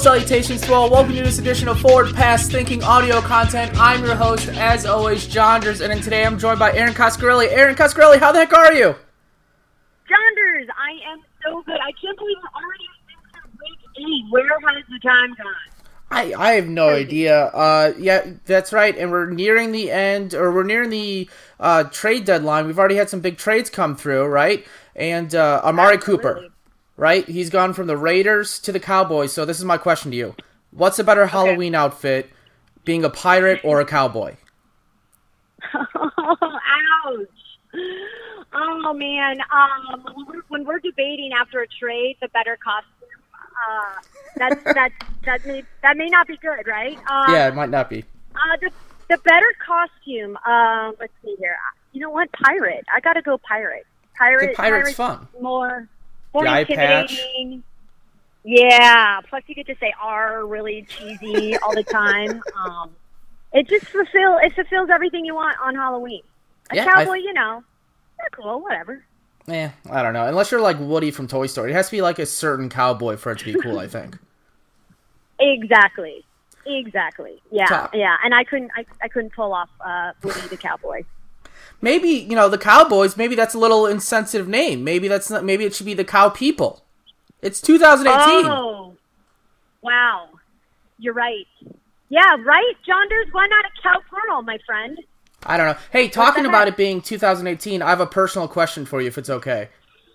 salutations to all. Welcome to this edition of Forward Pass Thinking audio content. I'm your host, as always, Jonders, and today I'm joined by Erin Coscarelli. Erin Coscarelli, how the heck are you? Jonders, I am so good. I can't believe we're already into week eight. Where has the time gone? I, I have no idea. Uh, yeah, that's right. And we're nearing the end, or we're nearing the uh, trade deadline. We've already had some big trades come through, right? And uh, Amari Absolutely. Cooper, right? He's gone from the Raiders to the Cowboys. So this is my question to you: What's a better Halloween outfit, being a pirate or a cowboy? Ouch. Oh man. Um, when we're, when we're debating after a trade, the better costume. Uh, that's that that may that may not be good, right? Um, Yeah, it might not be. Uh, the the better costume. Um, let's see here. You know what? Pirate. I gotta go pirate. Pirate. The pirate's pirate's fun. More more The intimidating. Yeah. Plus, you get to say "r" really cheesy all the time. Um, it just fulfill it fulfills everything you want on Halloween. A Yeah, I- cowboy, you know, they're cool. Whatever. Yeah, I don't know. Unless you're like Woody from Toy Story, it has to be like a certain cowboy for it to be cool. I think. Exactly. Exactly. Yeah. Top. Yeah. And I couldn't. I, I couldn't pull off uh, Woody the cowboy. Maybe you know the Cowboys. Maybe that's a little insensitive name. Maybe that's not. Maybe it should be the Cow People. It's 2018. Oh, wow. You're right. Yeah, right, Jonders. Why not a cow plural, my friend? I don't know. Hey, talking about it being 2018, I have a personal question for you, if it's okay.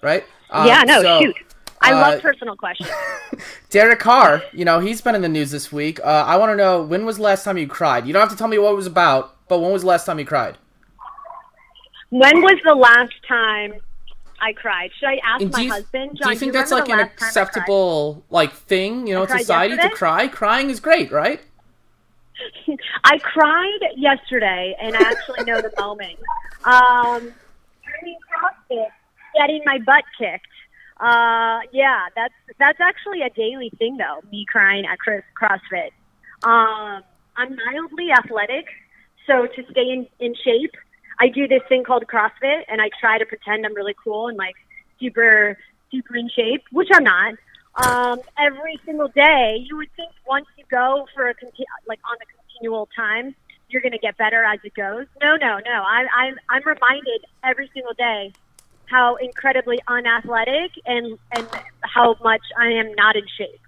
Right? Um, yeah, no, so, shoot. I uh, love personal questions. Derek Carr. You know he's been in the news this week. Uh, I want to know when was the last time you cried. You don't have to tell me what it was about, but when was the last time you cried? When was the last time I cried? Should I ask my you, husband? do you think that's like an the last time I cried? acceptable like thing, you know, I in cried society to cry? Crying is great, right? I cried yesterday, and I actually know the moment. Um, CrossFit, getting my butt kicked. Uh, yeah, that's that's actually a daily thing, though. Me crying at Chris CrossFit. Um, I'm mildly athletic, so to stay in in shape, I do this thing called CrossFit, and I try to pretend I'm really cool and like super super in shape, which I'm not. Um, every single day, you would think once you go for a like on a continual time, you're going to get better as it goes. No, no, no. I, I'm I'm reminded every single day how incredibly unathletic and and how much I am not in shape.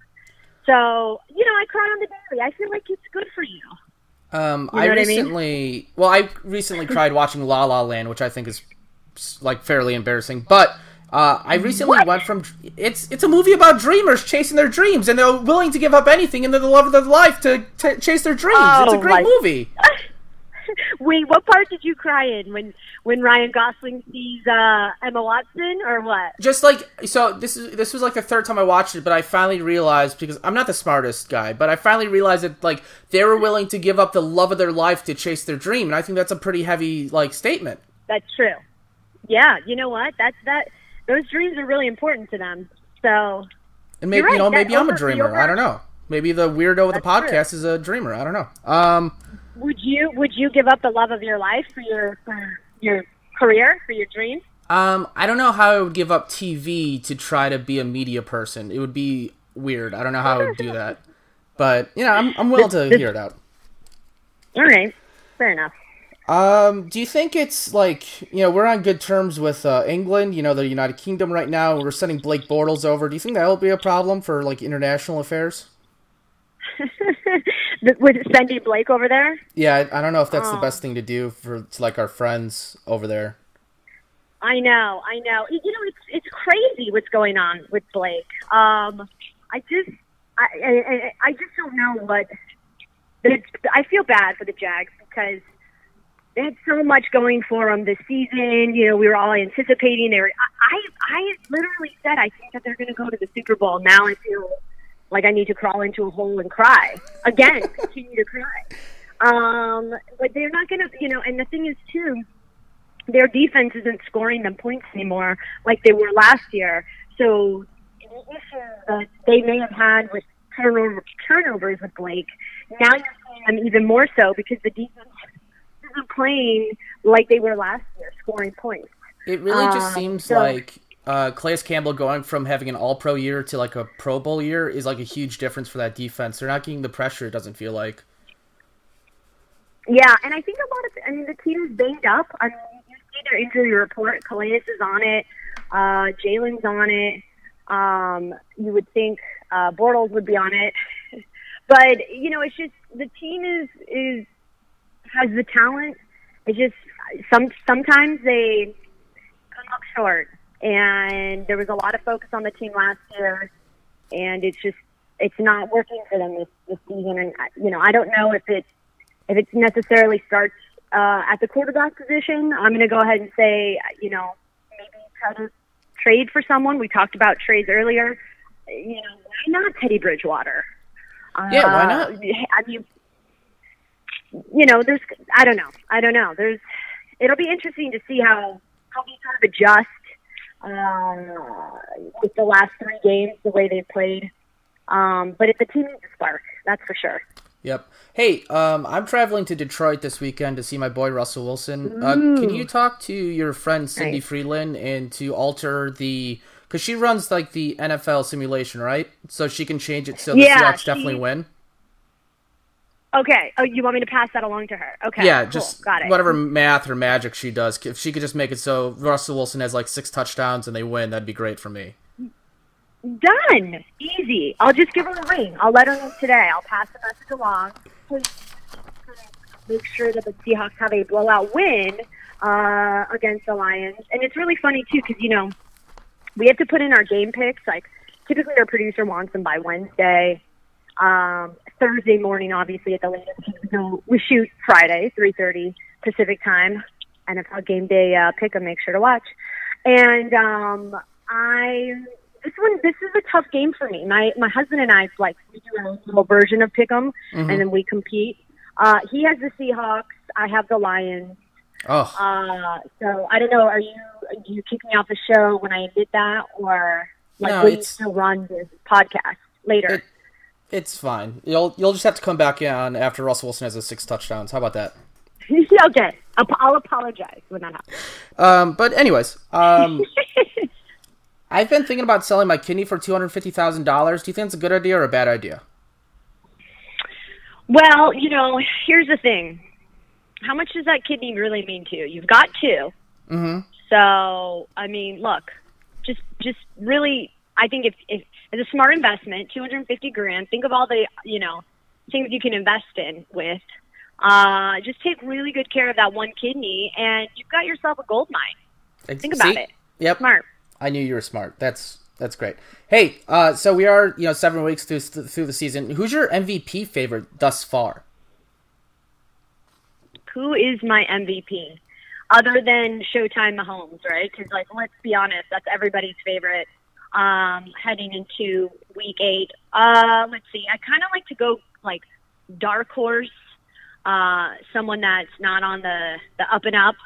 So you know, I cry on the daily. I feel like it's good for you. Um, You know I what I mean? recently, well, I recently cried watching La La Land, which I think is like fairly embarrassing. But uh, I recently What? went from it's it's a movie about dreamers chasing their dreams, and they're willing to give up anything in the love of their life to t- chase their dreams. it's a Oh, great my- movie. Wait, what part did you cry in when when Ryan Gosling sees uh, Emma Watson or what? Just like so, this is this was like the third time I watched it, but I finally realized because I'm not the smartest guy, but I finally realized that like they were willing to give up the love of their life to chase their dream, and I think that's a pretty heavy like statement. That's true. Yeah, you know what? That's that. Those dreams are really important to them. So And maybe You're you know, maybe I'm a dreamer. over- I don't know. Maybe the weirdo with the That's true. podcast is a dreamer. I don't know. Um, would you would you give up the love of your life for your for your career for your dream? um, I don't know how I would give up TV to try to be a media person. It would be weird. I don't know how I would do that. But you know, I'm I'm willing to hear it out. All right, fair enough. Um, do you think it's like you know we're on good terms with uh, England? You know the United Kingdom right now. We're sending Blake Bortles over. Do you think that'll be a problem for like international affairs? With Cindy Blake over there, Yeah, I, I don't know if that's the Oh. best thing to do for to, like our friends over there. I know, I know. You know, it's it's crazy what's going on with Blake. Um, I just, I, I, I- just don't know what. The, I feel bad for the Jags because they had so much going for them this season. You know, we were all anticipating. They were. I, I, I literally said I think that they're going to go to the Super Bowl. Now I feel like I need to crawl into a hole and cry again. continue to cry. Um, but they're not going to. You know, and the thing is too their defense isn't scoring them points anymore like they were last year. So the issue that they may have had with turnover, turnovers with Blake, now you're seeing them even more so because the defense isn't playing like they were last year, scoring points. It really just Um, seems so- like uh, Calais Campbell going from having an All Pro year to like a Pro Bowl year is like a huge difference for that defense. They're not getting the pressure. It doesn't feel like. Yeah, and I think a lot of I mean the team is banged up. I mean you see their injury report. Calais is on it. Uh, Jalen's on it. Um, you would think uh, Bortles would be on it, but you know it's just the team is is has the talent. It's just some sometimes they come up short, and there was a lot of focus on the team last year, and it's just it's not working for them this, this season. And you know I don't know if it if it necessarily starts uh, at the quarterback position. I'm going to go ahead and say you know maybe try to trade for someone. We talked about trades earlier. You know why not Teddy Bridgewater? Yeah, why not? Uh, I mean, you know, there's I don't know, I don't know. There's it'll be interesting to see how how he sort of adjust uh, with the last three games, the way they played. Um, but if the team needs a spark, that's for sure. Yep. Hey, um, I'm traveling to Detroit this weekend to see my boy Russell Wilson. Uh, can you talk to your friend Cindy Nice. Frelund and to alter the because she runs like the NFL simulation, right? So she can change it so the Yeah, Seahawks she- definitely win. Okay. Oh, you want me to pass that along to her? Okay. yeah, cool. just got it. whatever math or magic she does. If she could just make it so Russell Wilson has like six touchdowns and they win, that'd be great for me. Done. Easy. I'll just give her a ring. I'll let her know today. I'll pass the message along. Make sure that the Seahawks have a blowout win uh, against the Lions. And it's really funny, too, because, you know, we have to put in our game picks. Like, typically our producer wants them by Wednesday. Um, Thursday morning, obviously, at the latest. so We shoot Friday, 3.30 Pacific time. NFL game day uh, pick 'em, make sure to watch. And um, I this one this is a tough game for me. My my husband and I like we do a little version of pick'em and then we compete. Uh, he has the Seahawks. I have the Lions. Oh, Uh, so I don't know. Are you do you kick me off the show when I did that, or like No, will you still run this podcast later? It- it's fine. You'll you'll just have to come back on after Russell Wilson has his six touchdowns. How about that? okay, I'll, I'll apologize when that happens. Um, but anyways, um, I've been thinking about selling my kidney for two hundred fifty thousand dollars. Do you think it's a good idea or a bad idea? Well, you know, here's the thing. How much does that kidney really mean to you? You've got 2 Mm-hmm. So, I mean, look, just just really, I think if, if it's a smart investment, 250 grand. Think of all the you know things you can invest in with. Uh, just take really good care of that one kidney, and you've got yourself a gold mine. Think about See? it. Yep. Smart. I knew you were smart. That's that's great. Hey, uh, so we are you know seven weeks through through the season. Who's your MVP favorite thus far? Who is my MVP? Other than Showtime Mahomes, right? Because, like, let's be honest, that's everybody's favorite um, heading into week eight. Uh, let's see. I kind of like to go, like, dark horse, uh, someone that's not on the, the up and up.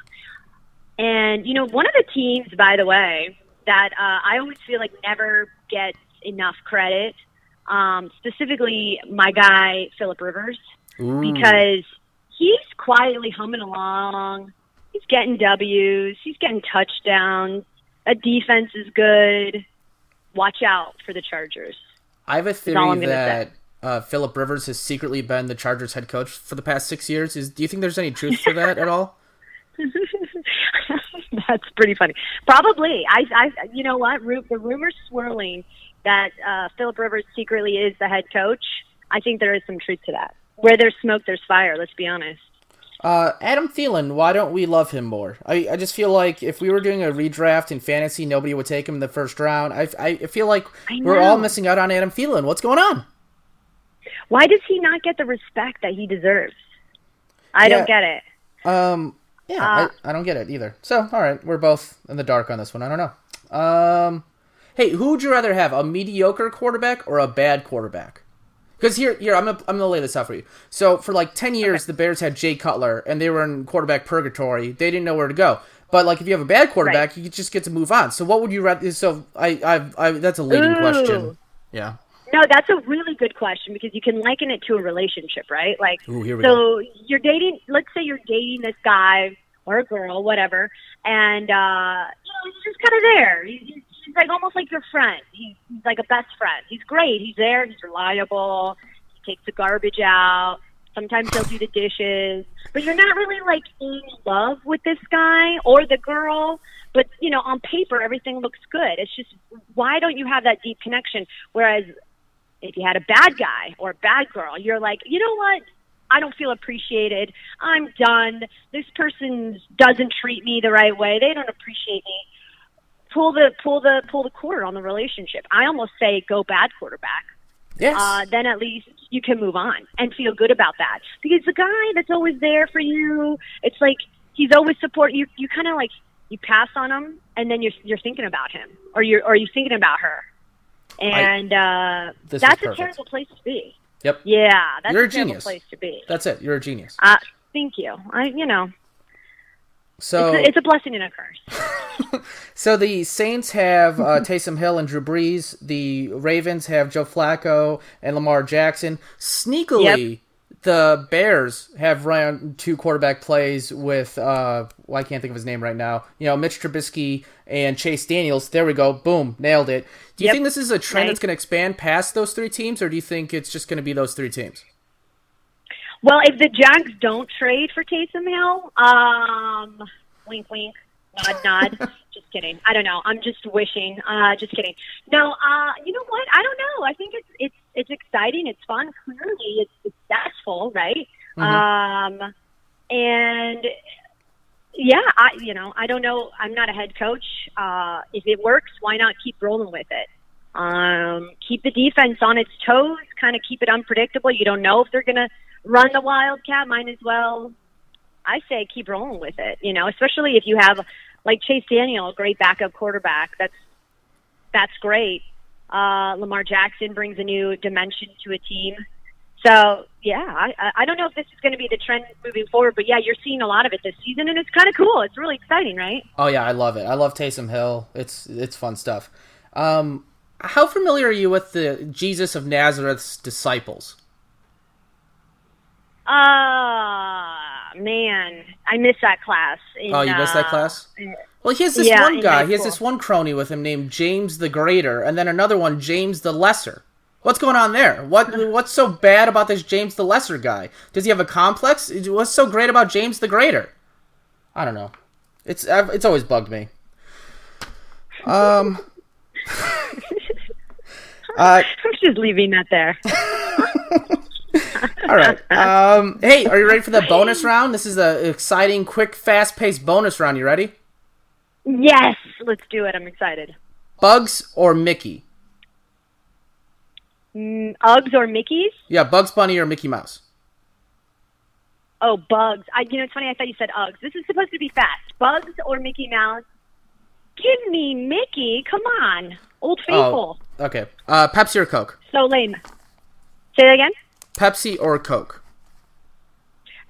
And, you know, one of the teams, by the way, that uh, I always feel like never gets enough credit, um, specifically my guy, Philip Rivers Ooh. because he's quietly humming along. He's getting W's. He's getting touchdowns. A defense is good. Watch out for the Chargers. I have a theory that uh, Philip Rivers has secretly been the Chargers head coach for the past six years. Is do you think there's any truth to that at all? That's pretty funny. Probably. I, I, you know what? Ru- The rumors swirling that uh, Philip Rivers secretly is the head coach. I think there is some truth to that. Where there's smoke, there's fire. Let's be honest. Uh, Adam Thielen, why don't we love him more? I, I just feel like if we were doing a redraft in fantasy, nobody would take him in the first round. I, I feel like I we're all missing out on Adam Thielen. What's going on? Why does he not get the respect that he deserves? I Yeah. don't get it. Um, yeah, Uh, I, I don't get it either. So, all right, we're both in the dark on this one. I don't know. Um, hey, who would you rather have, a mediocre quarterback or a bad quarterback? Because here, here, I'm gonna, I'm gonna lay this out for you. So, for like ten years, the Bears had Jay Cutler, and they were in quarterback purgatory. They didn't know where to go. But like, if you have a bad quarterback, you just get to move on. So, what would you rather? So, I, I, I that's a leading Ooh. question. Yeah. No, that's a really good question because you can liken it to a relationship, right? Like, Ooh, so you're dating. Let's say you're dating this guy or a girl, whatever, and uh, you know you're just kind of there. You, you, he's like almost like your friend. He's, he's like a best friend. He's great. He's there. He's reliable. He takes the garbage out. Sometimes he'll do the dishes. But you're not really like in love with this guy or the girl. But you know, on paper, everything looks good. It's just why don't you have that deep connection? Whereas if you had a bad guy or a bad girl, you're like, you know what? I don't feel appreciated. I'm done. This person doesn't treat me the right way. They don't appreciate me. Pull the pull the pull the cord on the relationship. I almost say go bad quarterback. Yes. Uh, then at least you can move on and feel good about that. Because the guy that's always there for you, it's like he's always support you. You kind of like you pass on him, and then you're you're thinking about him, or you're or you thinking about her, and uh, that's a terrible place to be. Yep. Yeah, that's You're a a terrible genius. place to be. That's it. You're a genius. Uh, thank you. I, you know, So it's, a, it's a blessing and a curse. So the Saints have uh, Taysom Hill and Drew Brees. The Ravens have Joe Flacco and Lamar Jackson. Sneakily, the Bears have run two quarterback plays with uh, well, I can't think of his name right now. You know, Mitch Trubisky and Chase Daniels. There we go. Boom, nailed it. Do you Yep. think this is a trend Right. that's going to expand past those three teams, or do you think it's just going to be those three teams? Well, if the Jags don't trade for Taysom Hill, um, wink, wink, nod, nod. just kidding. I don't know. I'm just wishing. Uh, just kidding. No, uh, you know what? I don't know. I think it's it's it's exciting. It's fun. Clearly, it's successful, right? Um, and yeah, I you know I don't know. I'm not a head coach. Uh, if it works, why not keep rolling with it? Um, keep the defense on its toes. Kind of keep it unpredictable. You don't know if they're gonna run the Wildcat. Might as well. I say keep rolling with it. You know, especially if you have like Chase Daniel, a great backup quarterback. That's that's great. Uh, Lamar Jackson brings a new dimension to a team. So yeah, I I- don't know if this is going to be the trend moving forward, but yeah, you're seeing a lot of it this season, and it's kind of cool. It's really exciting, right? Oh yeah, I love it. I love Taysom Hill. It's it's fun stuff. Um, how familiar are you with the Jesus of Nazareth's disciples? Ah, man, I miss that class. in, Oh, you missed that uh, class? Well, he has this Yeah, one guy. He has this one crony with him named James the Greater, and then another one, James the Lesser. What's going on there? What What's so bad about this James the Lesser guy? Does he have a complex? What's so great about James the Greater? I don't know. It's I've, it's always bugged me. Um. uh, I'm just leaving that there. all right. Um. Hey, are you ready for the bonus round? This is an exciting, quick, fast-paced bonus round. You ready? yes, let's do it. I'm excited. Bugs or Mickey? Mm, Uggs or Mickey's? Yeah, Bugs Bunny or Mickey Mouse? Oh, Bugs. I, you know, it's funny. I thought you said Uggs. This is supposed to be fast. Bugs or Mickey Mouse? Give me Mickey. Come on, Old Faithful. Oh, okay. Uh, Pepsi or Coke? So lame. Say that again. Pepsi or Coke?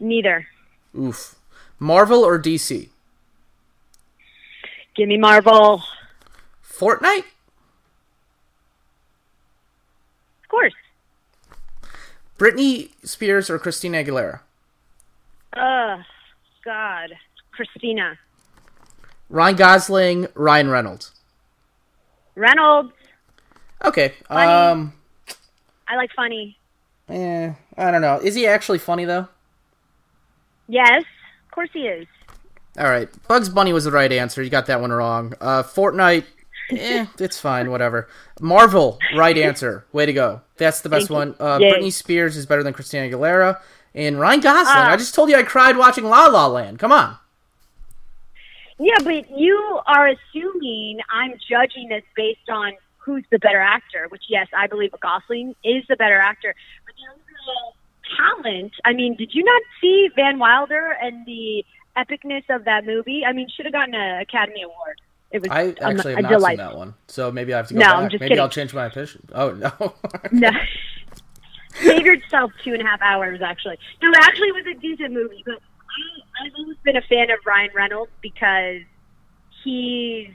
Neither. Oof. Marvel or DC? Give me Marvel. Fortnite? Of course. Britney Spears or Christina Aguilera? Ugh, God. Christina. Ryan Gosling, Ryan Reynolds. Reynolds. Okay. Funny. Um. I like funny. Eh, I don't know. Is he actually funny though? Yes, of course he is. All right. Bugs Bunny was the right answer. You got that one wrong. Uh, Fortnite. Eh, it's fine. Whatever. Marvel, right answer. Way to go. That's the best Thank one. Uh, Britney Spears is better than Christina Aguilera. And Ryan Gosling. Ah. I just told you I cried watching La La Land. Come on. Yeah, but you are assuming I'm judging this based on who's the better actor, which yes, I believe Gosling is the better actor. But talent, I mean, did you not see Van Wilder and the epicness of that movie? I mean, should have gotten an Academy Award. It was I actually a have not delight. seen that one, so maybe I have to go No, back. I'm just maybe kidding. I'll change my opinion. Oh no. No. Save yourself two and a half hours, actually. No, it actually was a decent movie, but I, I've always been a fan of Ryan Reynolds because he's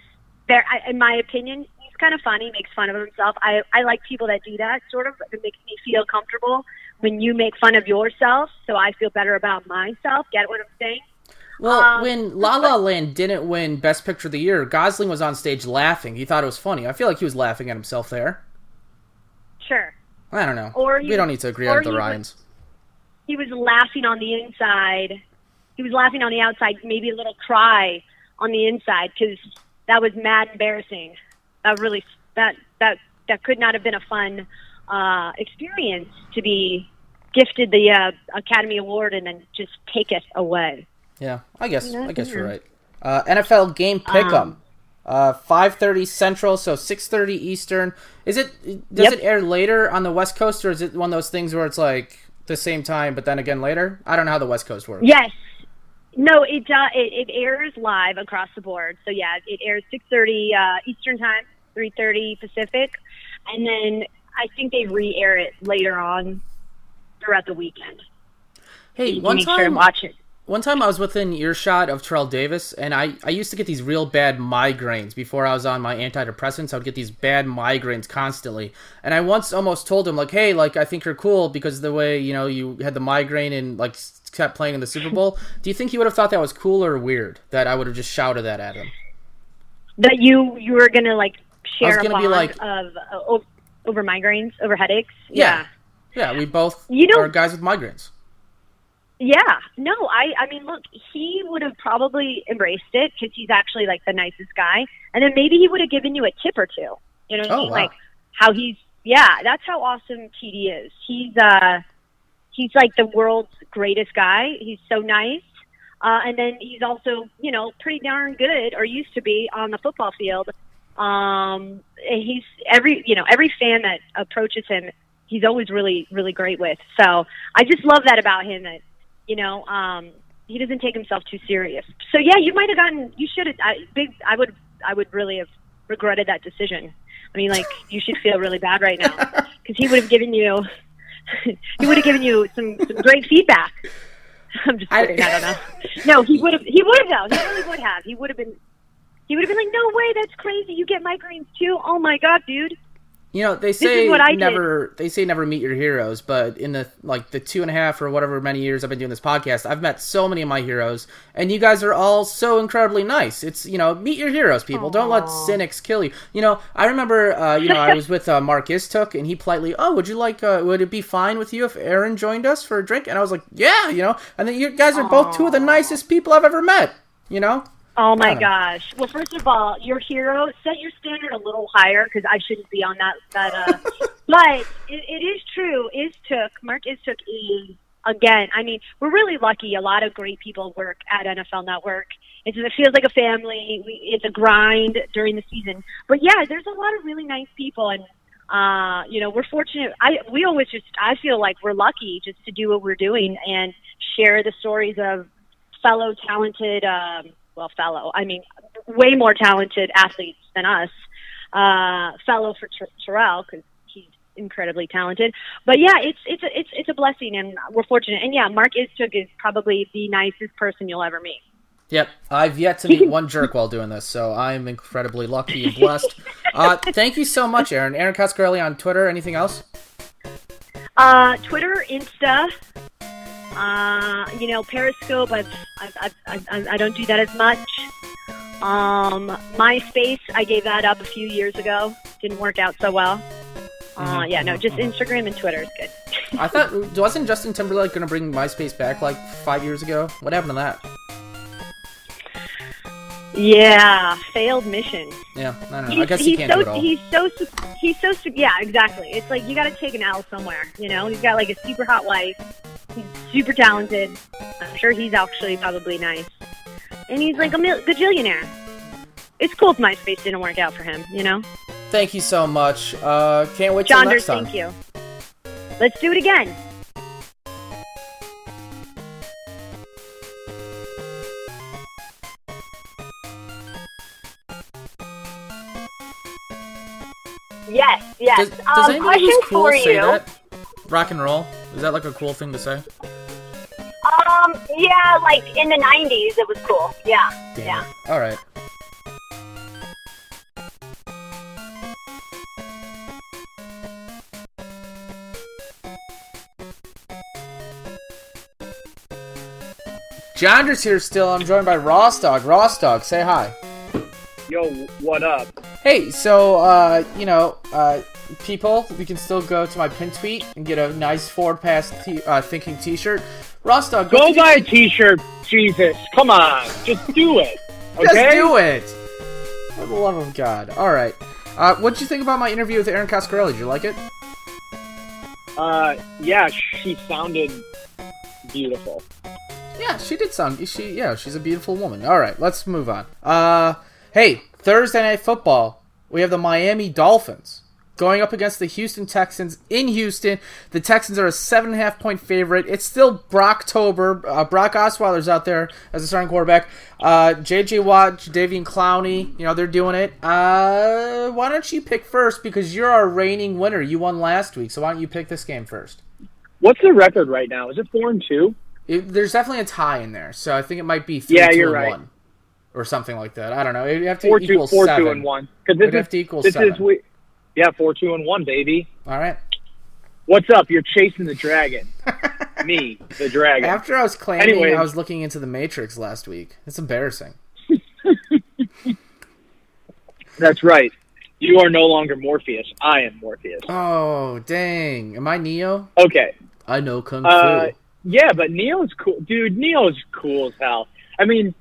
there. I, in my opinion, he's kind of funny, makes fun of himself. I I like people that do that sort of. It makes me feel comfortable when you make fun of yourself, so I feel better about myself. Get what I'm saying? Well, Um, when La La Land didn't win Best Picture of the Year, Gosling was on stage laughing. He thought it was funny. I feel like he was laughing at himself there. Sure. I don't know. Or we he- don't need to agree on the was- Ryans. He was laughing on the inside. He was laughing on the outside, maybe a little cry on the inside because that was mad embarrassing. That really that that that could not have been a fun uh, experience to be gifted the uh, Academy Award and then just take it away. Yeah, I guess I guess you're right. Uh, NFL game pick'em. Um, uh, five thirty Central, so six thirty Eastern. Is it? Does Yep. it air later on the West Coast, or is it one of those things where it's like the same time, but then again later? I don't know how the West Coast works. Yes. No, it, uh, it it airs live across the board. So yeah, it airs six thirty uh, Eastern time, three thirty Pacific, and then I think they re-air it later on throughout the weekend. Hey, one make sure time, watch it. one time I was within earshot of Terrell Davis, and I, I used to get these real bad migraines before I was on my antidepressants. I would get these bad migraines constantly, and I once almost told him like, "Hey, like I think you're cool because of the way you know you had the migraine and like kept playing in the Super Bowl." Do you think he would have thought that was cool or weird that I would have just shouted that at him? That you you were gonna like share a gonna be like- of uh, o- over migraines, over headaches. Yeah. Yeah, we both You know- are guys with migraines. Yeah, no, I I mean, look, he would have probably embraced it because he's actually like the nicest guy, and then maybe he would have given you a tip or two. You know what I Oh, mean? wow. Like how he's yeah, that's how awesome TD is. He's uh he's like the world's greatest guy. He's so nice. Uh, and then he's also, you know, pretty darn good, or used to be, on the football field. Um, he's every, you know, every fan that approaches him, he's always really, really great with. So I just love that about him. That you know, um, he doesn't take himself too serious. So yeah, you might have gotten, you should have, I, big, I would, I would really have regretted that decision. I mean, like, you should feel really bad right now because he would have given you, he would have given you some, some great feedback. I'm just I- kidding. I, don't know. No, he would have. He would have though. He really would have. He would have been. He would have been like, "No way, that's crazy. You get migraines too. Oh my god, dude." You know, they say I did. never they say never meet your heroes, but in the like the two and a half or whatever many years I've been doing this podcast, I've met so many of my heroes, and you guys are all so incredibly nice. It's you know, meet your heroes, people. Don't let cynics kill you. You know, I remember uh, you know I was with uh, Mark Istook, and he politely, oh, would you like, uh, would it be fine with you if Erin joined us for a drink? And I was like, yeah, you know, and then you guys are both two of the nicest people I've ever met. You know, Oh my gosh. Well, first of all, your hero set your standard a little higher because I shouldn't be on that. That, uh, but it, it is true. Is took Mark Istook is again. I mean, we're really lucky. A lot of great people work at NFL Network. It's, it feels like a family. We, it's a grind during the season. But yeah, there's a lot of really nice people, and uh, you know, we're fortunate. I we always just I feel like we're lucky just to do what we're doing and share the stories of fellow talented. Um, well, fellow. I mean, way more talented athletes than us. Uh, fellow for Ter- Terrell because he's incredibly talented. But yeah, it's it's a, it's it's a blessing, and we're fortunate. And yeah, Mark Istook is probably the nicest person you'll ever meet. Yep, I've yet to meet one jerk while doing this, so I'm incredibly lucky and blessed. Uh, thank you so much, Erin. Erin Coscarelli on Twitter. Anything else? Uh, Twitter, Insta, uh, you know, Periscope. I've, I've, I've, I've, I don't do that as much. Um, MySpace, I gave that up a few years ago. Didn't work out so well. Uh, Mhm, yeah, no, just mhm. Instagram and Twitter is good. I thought wasn't Justin Timberlake going to bring MySpace back like five years ago? What happened to that? Yeah, failed mission. Yeah, I don't know. He's, I guess you can't so do it all. he's so he's so yeah exactly. It's like you got to take an L somewhere. You know, he's got like a super hot wife. He's super talented. I'm sure he's actually probably nice, and he's like a mil- gajillionaire. It's cool if MySpace didn't work out for him. You know, Thank you so much. Uh, can't wait till John, next time. thank you. Let's do it again. Yes, yes. Does, does um, anybody question who's cool for say you. that? Rock and roll? Is that like a cool thing to say? Um, yeah, like in the '90s, it was cool. Yeah, Damn yeah. it. All right. Jonder's here still. I'm joined by Ross Dog. Ross Dog, say hi. Yo, what up? Hey, so uh, you know, uh, people, we can still go to my pin tweet and get a nice forward pass t- uh, thinking T-shirt. Ross Dog, Go what buy a think- t-shirt. Jesus, come on. Just do it. Okay? Just do it. For the love of God. All right. Uh, what did you think about my interview with Erin Coscarelli? Did you like it? Uh, yeah, she sounded beautiful. Yeah, she did sound. She yeah, she's a beautiful woman. All right, let's move on. Uh, hey, Thursday night football. We have the Miami Dolphins going up against the Houston Texans in Houston. The Texans are a seven and a half point favorite. It's still Brocktober. Uh, Brock Osweiler's out there as a starting quarterback. Uh, J.J. Watt, Davian Clowney, you know they're doing it. Uh, why don't you pick first because you're our reigning winner. You won last week, so why don't you pick this game first? What's the record right now? Is it four and two? It, there's definitely a tie in there, so I think it might be three, Yeah, you're right. one, or something like that. I don't know. It'd have to Four equal two, four seven. two and one. Because this have is to equal this seven. is we. Yeah, four two and one, baby. All right. What's up? You're chasing the dragon. Me, the dragon. After I was claiming Anyways. I was looking into the Matrix last week. It's embarrassing. That's right. You are no longer Morpheus. I am Morpheus. Oh dang! Am I Neo? Okay. I know kung Uh, fu. yeah, but Neo's cool, dude. Neo's cool as hell. I mean,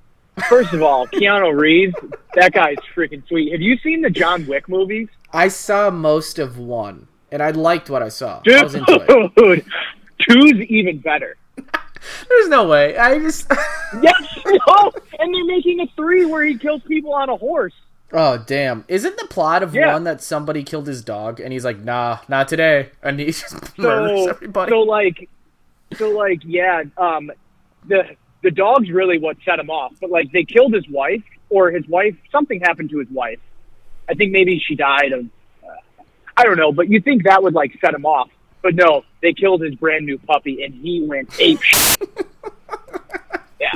first of all, Keanu Reeves, that guy's freaking sweet. Have you seen the John Wick movies, I saw most of one, and I liked what I saw. I was dude? into it. Two's even better. There's no way. I just. Yes, no, and they're making a three where he kills people on a horse. oh damn! Isn't the plot of Yeah. one that somebody killed his dog, and he's like, "Nah, not today," and he just murders So, everybody? so like, so like, yeah, um, the the dog's really what set him off. But like, they killed his wife, or his wife. Something happened to his wife. I think maybe she died of. Uh, I don't know, but you think that would like set him off? But no, they killed his brand new puppy, and he went ape. shit. yeah,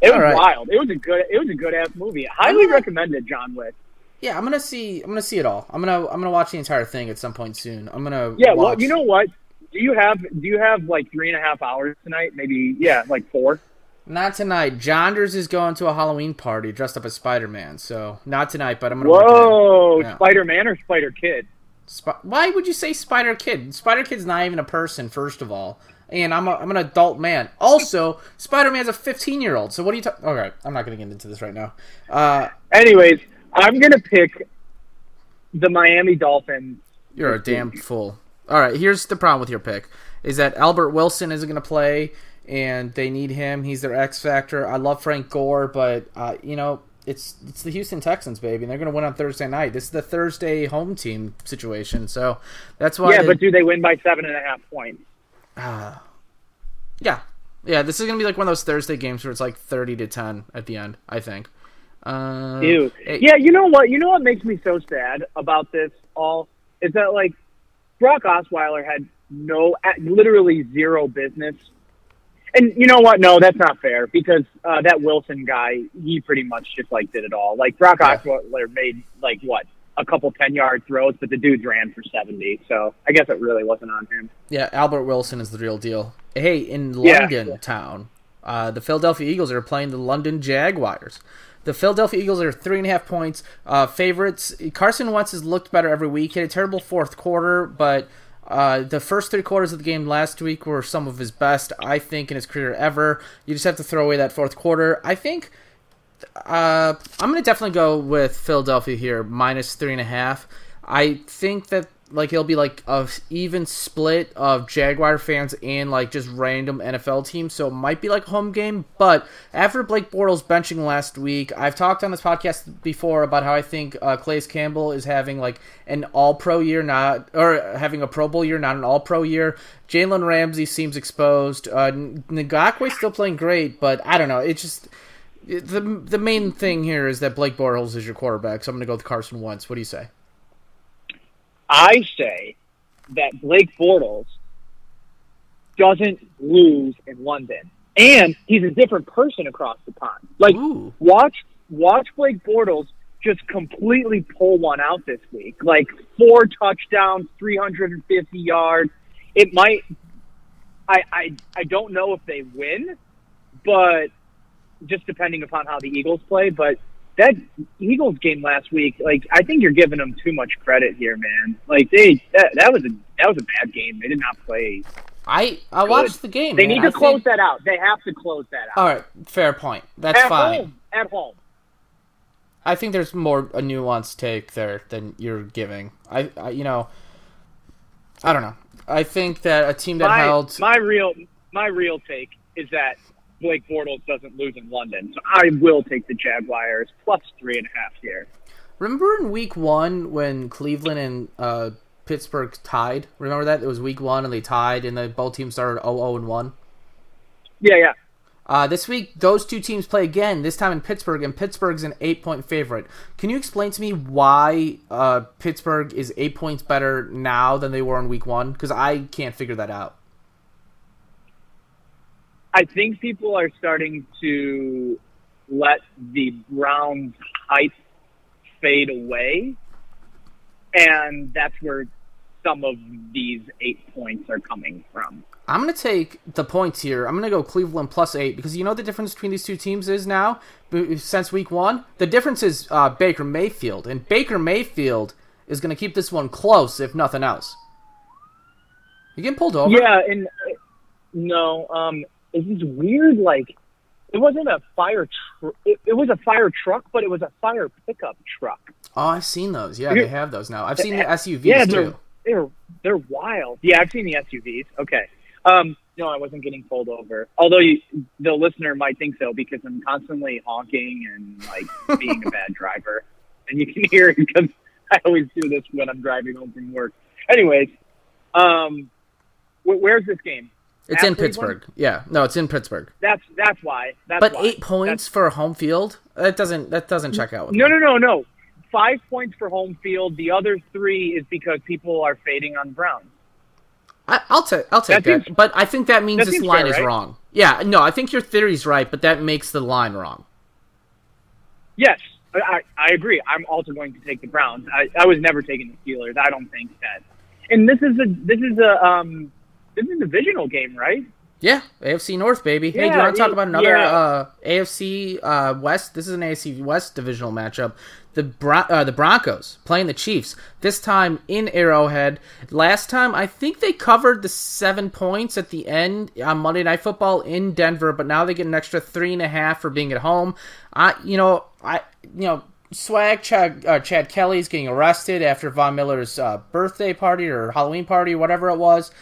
it was All right. wild. It was a good. It was a good ass movie. Highly gonna- recommended, John Wick. Yeah, I'm gonna see. I'm gonna see it all. I'm gonna. I'm gonna watch the entire thing at some point soon. I'm gonna. Yeah, well, you know what? Do you have do you have like three and a half hours tonight? Maybe yeah, like four. Not tonight. Jonders is going to a Halloween party dressed up as Spider Man. So not tonight, but I'm gonna. work it in. Whoa. Spider Man or Spider Kid? Sp- Why would you say Spider Kid? Spider Kid's not even a person, first of all. And I'm, a, I'm an adult man. Also, Spider Man's a 15 year old. So what are you talking? Okay, I'm not gonna get into this right now. Uh, Anyways, I'm gonna pick the Miami Dolphins. You're a damn fool. All right, here's the problem with your pick: is that Albert Wilson isn't going to play, and they need him. He's their X factor. I love Frank Gore, but uh, you know it's it's the Houston Texans, baby, and they're going to win on Thursday night. This is the Thursday home team situation, so that's why. yeah, but do they win by seven and a half points? yeah, yeah, this is going to be like one of those Thursday games where it's like thirty to ten at the end. I think. Uh, Ew. it- Yeah, you know what? You know what makes me so sad about this all is that like Brock Osweiler had no, literally zero business. And you know what? No, that's not fair because uh, that Wilson guy, he pretty much just like did it all. Like Brock Yeah. Osweiler made like what a couple ten yard throws, but the dudes ran for seventy. So I guess it really wasn't on him. Yeah, Albert Wilson is the real deal. Hey, in Yeah. London town, uh, the Philadelphia Eagles are playing the London Jaguars. The Philadelphia Eagles are three and a half points uh, favorites. Carson Wentz has looked better every week. He had a terrible fourth quarter, but uh, the first three quarters of the game last week were some of his best, I think, in his career ever. You just have to throw away that fourth quarter. I think uh, I'm gonna definitely go with Philadelphia here, minus three and a half. I think that like it'll be like a even split of Jaguar fans and like just random NFL teams, so it might be like home game. But after Blake Bortles benching last week, I've talked on this podcast before about how I think uh, Calais Campbell is having like an All Pro year, not or having a Pro Bowl year, not an All Pro year. Jalen Ramsey seems exposed. Uh, Ngakoue's still playing great, but I don't know. It just the the main thing here is that Blake Bortles is your quarterback, so I'm going to go with Carson Wentz. What do you say? I say that Blake Bortles doesn't lose in London, and he's a different person across the pond. Like Ooh. watch watch Blake Bortles just completely pull one out this week. Like four touchdowns, 350 yards. It might. I I I don't know if they win, but just depending upon how the Eagles play. But that Eagles game last week, like I think you're giving them too much credit here, man. Like they that, that was a that was a bad game. They did not play. I I watched the game. They man. need to I close think- that out. They have to close that out. All right, fair point. That's at fine. home. At home. I think there's more a nuanced take there than you're giving. I, I you know, I don't know. I think that a team that my, held my real my real take is that Blake Bortles doesn't lose in London, so I will take the Jaguars plus three and a half here. Remember in week one when Cleveland and uh, Pittsburgh tied? Remember that? It was week one and they tied and the both teams started 0 and 1. Yeah, yeah. Uh, this week, those two teams play again, this time in Pittsburgh, and Pittsburgh's an eight point favorite. Can you explain to me why uh, Pittsburgh is eight points better now than they were in week one? Because I can't figure that out. I think people are starting to let the Browns hype fade away, and that's where some of these eight points are coming from. I'm going to take the points here. I'm going to go Cleveland plus eight because you know the difference between these two teams is now since week one? The difference is uh, Baker Mayfield. And Baker Mayfield is going to keep this one close, if nothing else. You getting pulled over? Yeah, and uh, no, um, it's this weird like it wasn't a fire. Tr- it, it was a fire truck, but it was a fire pickup truck. Oh, I've seen those. Yeah, they have those now. I've seen the SUVs yeah, too. they're they're they're wild. Yeah, I've seen the SUVs. Okay. Um, no, I wasn't getting pulled over. Although you, the listener might think so because I'm constantly honking and like being a bad driver, and you can hear it because I always do this when I'm driving home from work. Anyways, um, wh- where's this game? It's in? Pittsburgh. Yeah, no, it's in Pittsburgh. That's that's why. That's But why. eight points for a home field? That doesn't that doesn't check out with No, me. no, no, no. Five points for home field. The other three is because people are fading on Browns. I, I'll take I'll take That that, seems- but I think that means that this line fair, is right? wrong. Yeah, no, I think your theory's right, but that makes the line wrong. Yes, I, I, I agree. I'm also going to take the Browns. I, I was never taking the Steelers. I don't think that. And this is a this is a um this is a divisional game, right? Yeah, AFC North, baby. hey, do you want to talk about another yeah. uh, AFC uh, West? This is an AFC West divisional matchup. The Bron- uh, the Broncos playing the Chiefs this time in Arrowhead. Last time, I think they covered the seven points at the end on Monday Night Football in Denver, but now they get an extra three and a half for being at home. I, you know, I, you know. Swag Chad, uh, Chad Kelly's getting arrested after Von Miller's uh, birthday party or Halloween party, whatever it was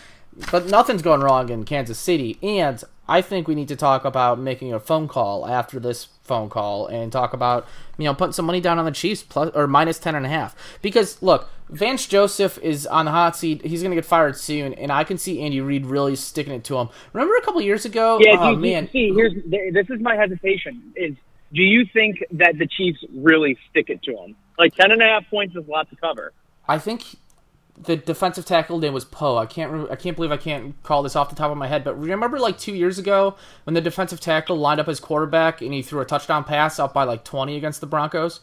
but nothing's going wrong in Kansas City. And I think we need to talk about making a phone call after this phone call and talk about you know putting some money down on the Chiefs plus or minus ten and a half. Because look, Vance Joseph is on the hot seat. He's going to get fired soon, and I can see Andy Reid really sticking it to him. Remember a couple years ago? Yeah. oh do, man, see, here's this is my hesitation. Is do you think that the Chiefs really stick it to him? Like ten and a half points is a lot to cover. I think the defensive tackle name was Poe. I can't. Re- I can't believe I can't call this off the top of my head. But remember, like two years ago, when the defensive tackle lined up as quarterback and he threw a touchdown pass up by like twenty against the Broncos.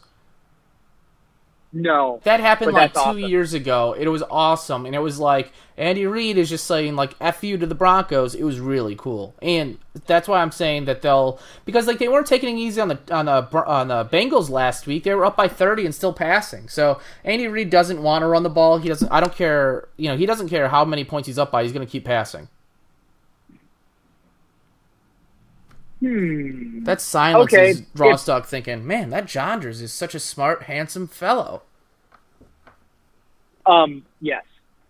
No. That happened like two awesome. years ago. It was awesome, and it was like Andy Reid is just saying like "f you" to the Broncos. It was really cool, and that's why I'm saying that they'll because like they weren't taking it easy on the on uh, the on the Bengals last week. They were up by 30 and still passing. So Andy Reid doesn't want to run the ball. He doesn't. I don't care. You know, he doesn't care how many points he's up by. He's going to keep passing. Hmm. That silence Okay, is Ross Dog thinking, man, that Jonders is such a smart, handsome fellow. Um. Yes,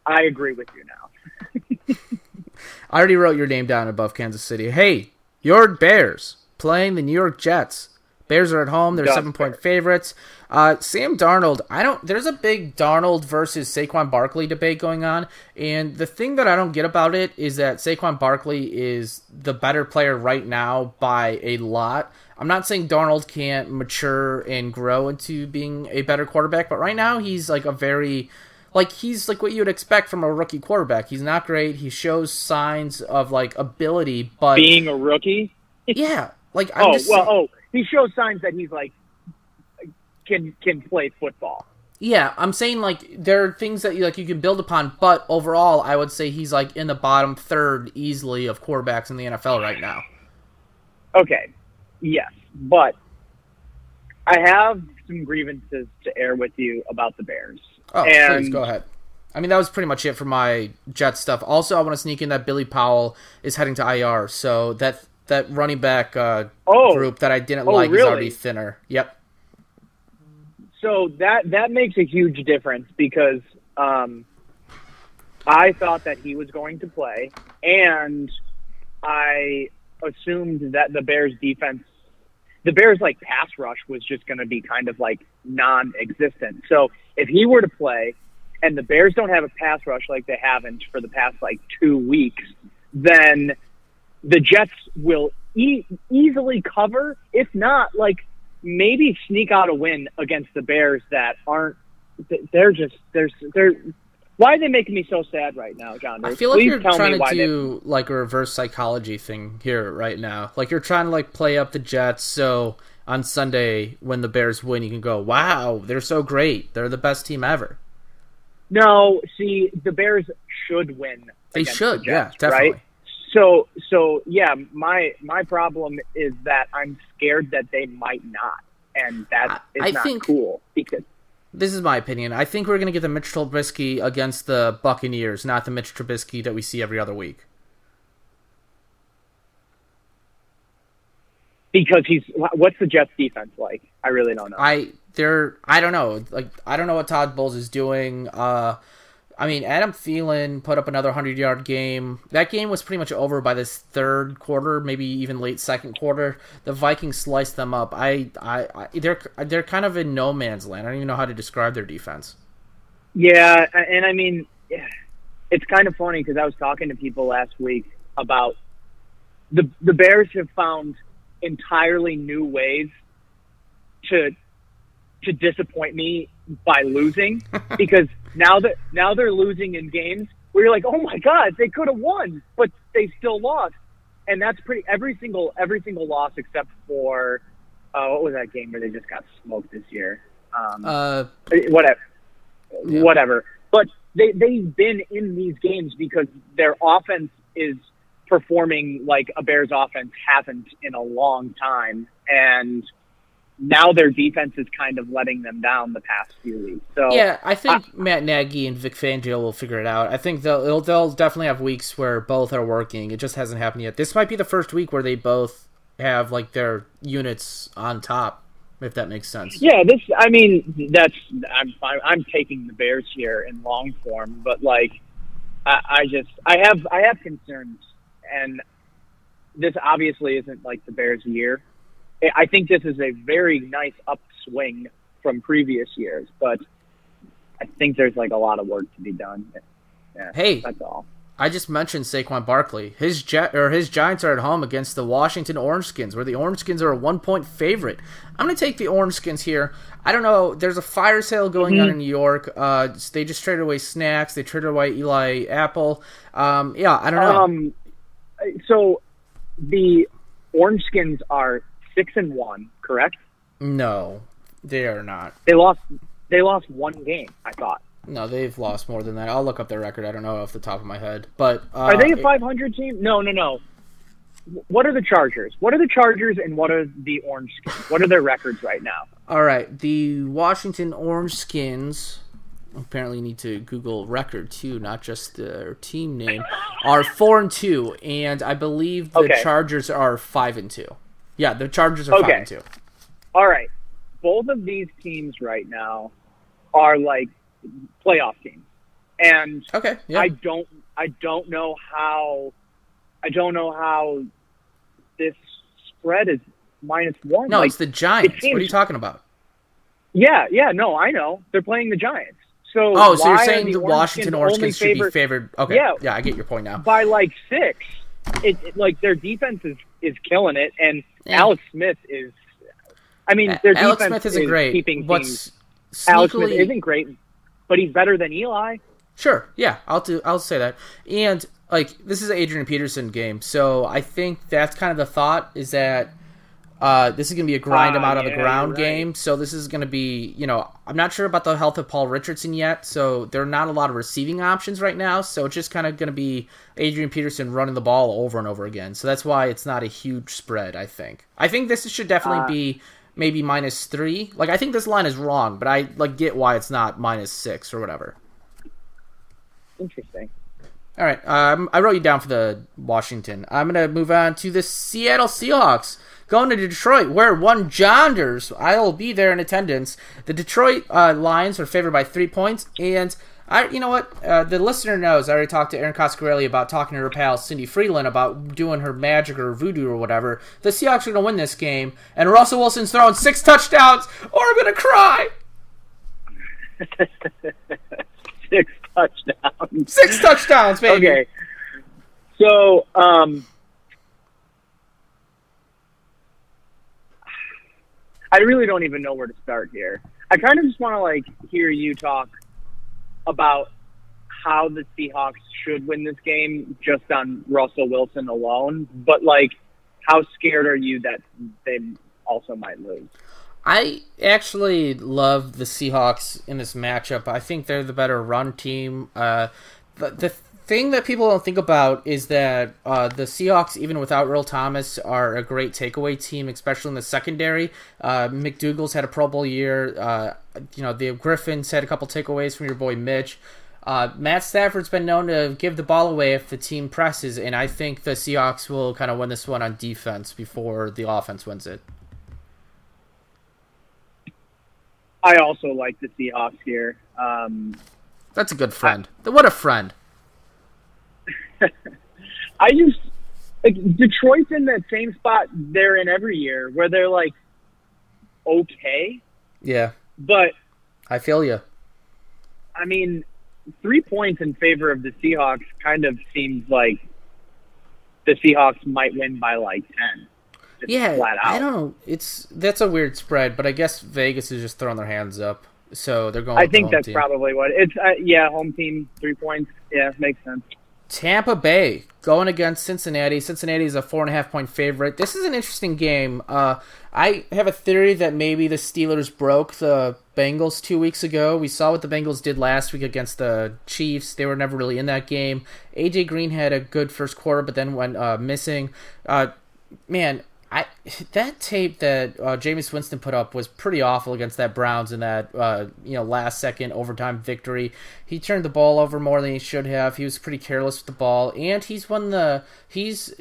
I agree with you now. I already wrote your name down above Kansas City. Hey, your Bears playing the New York Jets. Bears are at home. They're seven point favorites. Uh, Sam Darnold. I don't. There's a big Darnold versus Saquon Barkley debate going on, and the thing that I don't get about it is that Saquon Barkley is the better player right now by a lot. I'm not saying Darnold can't mature and grow into being a better quarterback, but right now he's like a very like he's like what you would expect from a rookie quarterback. He's not great. He shows signs of like ability, but Being a rookie. yeah, like I'm oh just well. saying- Oh, he shows signs that he's like can can play football. yeah, I'm saying like there are things that you like you can build upon, but overall, I would say he's like in the bottom third easily of quarterbacks in the NFL right now. Okay. yes, but I have some grievances to air with you about the Bears. Oh, and please go ahead. I mean, that was pretty much it for my Jet stuff. Also, I want to sneak in that Bilal Powell is heading to IR, so that that running back uh, Oh. group that I didn't Oh, like is already thinner. Yep. So that that makes a huge difference because um, I thought that he was going to play, and I assumed that the Bears defense, the Bears like pass rush was just going to be kind of like non-existent. So if he were to play, and the Bears don't have a pass rush like they haven't for the past like two weeks, then the Jets will e- easily cover. If not, like maybe sneak out a win against the Bears that aren't. They're just they're they're. Why are they making me so sad right now, John? I feel like Please you're trying to why they- do like a reverse psychology thing here right now. Like you're trying to like play up the Jets so on Sunday when the Bears win you can go, "Wow, they're so great. They're the best team ever." No, see, the Bears should win. They should. the yeah, definitely. Right? So, so yeah, my my problem is that I'm scared that they might not, and that is I not think- cool because This is my opinion. I think we're going to get the Mitch Trubisky against the Buccaneers, not the Mitch Trubisky that we see every other week. because he's what's the Jets defense like? I really don't know. I they're I don't know. Like I don't know what Todd Bowles is doing. Uh I mean, Adam Thielen put up another 100-yard game. That game was pretty much over by this third quarter, maybe even late second quarter. The Vikings sliced them up. I, I, I they're they're kind of in no man's land. I don't even know how to describe their defense. Yeah, and I mean, it's kind of funny because I was talking to people last week about the the Bears have found entirely new ways to to disappoint me by losing because now that now they're losing in games where you're like, oh my god, they could have won, but they still lost, and that's pretty every single every single loss except for uh, what was that game where they just got smoked this year? Um, Uh whatever, Yeah. whatever. But they they've been in these games because their offense is performing like a Bears offense hasn't in a long time, and now their defense is kind of letting them down the past few weeks. So Yeah, I uh, think Matt Nagy and Vic Fangio will figure it out. I think they'll they'll, they'll definitely have weeks where both are working. It just hasn't happened yet. This might be the first week where they both have like their units on top, if that makes sense. Yeah, this. I mean, that's. I'm. I'm taking the Bears here in long form, but like, I, I just. I have. I have concerns, and this obviously isn't like the Bears' year. I- I think this is a very nice upswing from previous years, but I think there's like a lot of work to be done. Yeah, Hey. that's all. I just mentioned Saquon Barkley. His jet or his Giants are at home against the Washington Orange Skins, where the Orange Skins are a one point favorite. I'm gonna take the Orange Skins here. I don't know. There's a fire sale going on in New York. Uh, they just traded away snacks. They traded away Eli Apple. Um, yeah, I don't know. Um, so the Orange Skins are six and one, correct? no, they are not. They lost. They lost one game. I thought. No, they've lost more than that. I'll look up their record. I don't know off the top of my head, but uh, Are they a it- 500 team? No, no, no. What are the Chargers? What are the Chargers and what are the Orange Skins? What are their records right now? All right, the Washington Orange Skins. Apparently, need to Google record too, not just their team name. Are four and two, and I believe the Okay. Chargers are five and two. Yeah, the Chargers are five Okay. and two. All right. Both of these teams right now are like playoff teams. And Okay, yeah, I don't I don't know how I don't know how this spread is minus 1. no, Like, it's the Giants. it seems- what are you talking about? Yeah, yeah, no, I know. They're playing the Giants. So Oh, so you're saying the Washington Skins Orange only Skins should be favored- favored? Okay, Yeah. yeah, I get your point now. by like six. It, it- like their defense is is killing it, and Yeah. Alex Smith is. I mean, their Alex defense Smith isn't is great. keeping. What's Alex Smith isn't great, but he's better than Eli. Sure, yeah, I'll do. I'll say that. And like this is an Adrian Peterson game, so I think that's kind of the thought is that Uh, this is going to be a grind them out on the ground right. game. So this is going to be, you know, I'm not sure about the health of Paul Richardson yet. So there are not a lot of receiving options right now. So it's just kind of going to be Adrian Peterson running the ball over and over again. So that's why it's not a huge spread. I think. I think this should definitely Ah. be maybe minus three. Like I think this line is wrong, but I like get why it's not minus six or whatever. Interesting. All right, um, I wrote you down for the Washington. I'm gonna move on to the Seattle Seahawks going to Detroit, where one Jonders. I'll be there in attendance. The Detroit uh, Lions are favored by three points, and I, you know what, uh, the listener knows. I already talked to Erin Coscarelli about talking to her pal Cindy Frelund about doing her magic or voodoo or whatever. The Seahawks are gonna win this game, and Russell Wilson's throwing six touchdowns, or I'm gonna cry. Six touchdowns. Six touchdowns, baby. Okay. So, um, I really don't even know where to start here. I kind of just want to like hear you talk about how the Seahawks should win this game just on Russell Wilson alone, but like how scared are you that they also might lose? I actually love the Seahawks in this matchup. I think they're the better run team. Uh, the, the thing that people don't think about is that uh, the Seahawks, even without Earl Thomas, are a great takeaway team, especially in the secondary. Uh, McDougald's had a Pro Bowl year. Uh, you know, the Griffins had a couple takeaways from your boy Mitch. Uh, Matt Stafford's been known to give the ball away if the team presses, and I think the Seahawks will kind of win this one on defense before the offense wins it. I also like the Seahawks here. Um, That's a good friend. what a friend. I just like Detroit's in that same spot they're in every year where they're like okay, Yeah, but I feel you. I mean, three points in favor of the Seahawks kind of seems like the Seahawks might win by like ten. Just Yeah. I don't know. It's that's a weird spread, but I guess Vegas is just throwing their hands up, so they're going. I think that's team. probably what it's. Uh, yeah, home team three points. Yeah, makes sense. Tampa Bay going against Cincinnati. Cincinnati is a four and a half point favorite. This is an interesting game. Uh, I have a theory that maybe the Steelers broke the Bengals two weeks ago. We saw what the Bengals did last week against the Chiefs. They were never really in that game. AJ Green had a good first quarter, but then went uh, missing. Uh, man, I that tape that uh, Jameis Winston put up was pretty awful against that Browns in that uh, you know last second overtime victory. He turned the ball over more than he should have. He was pretty careless with the ball, and he's won the he's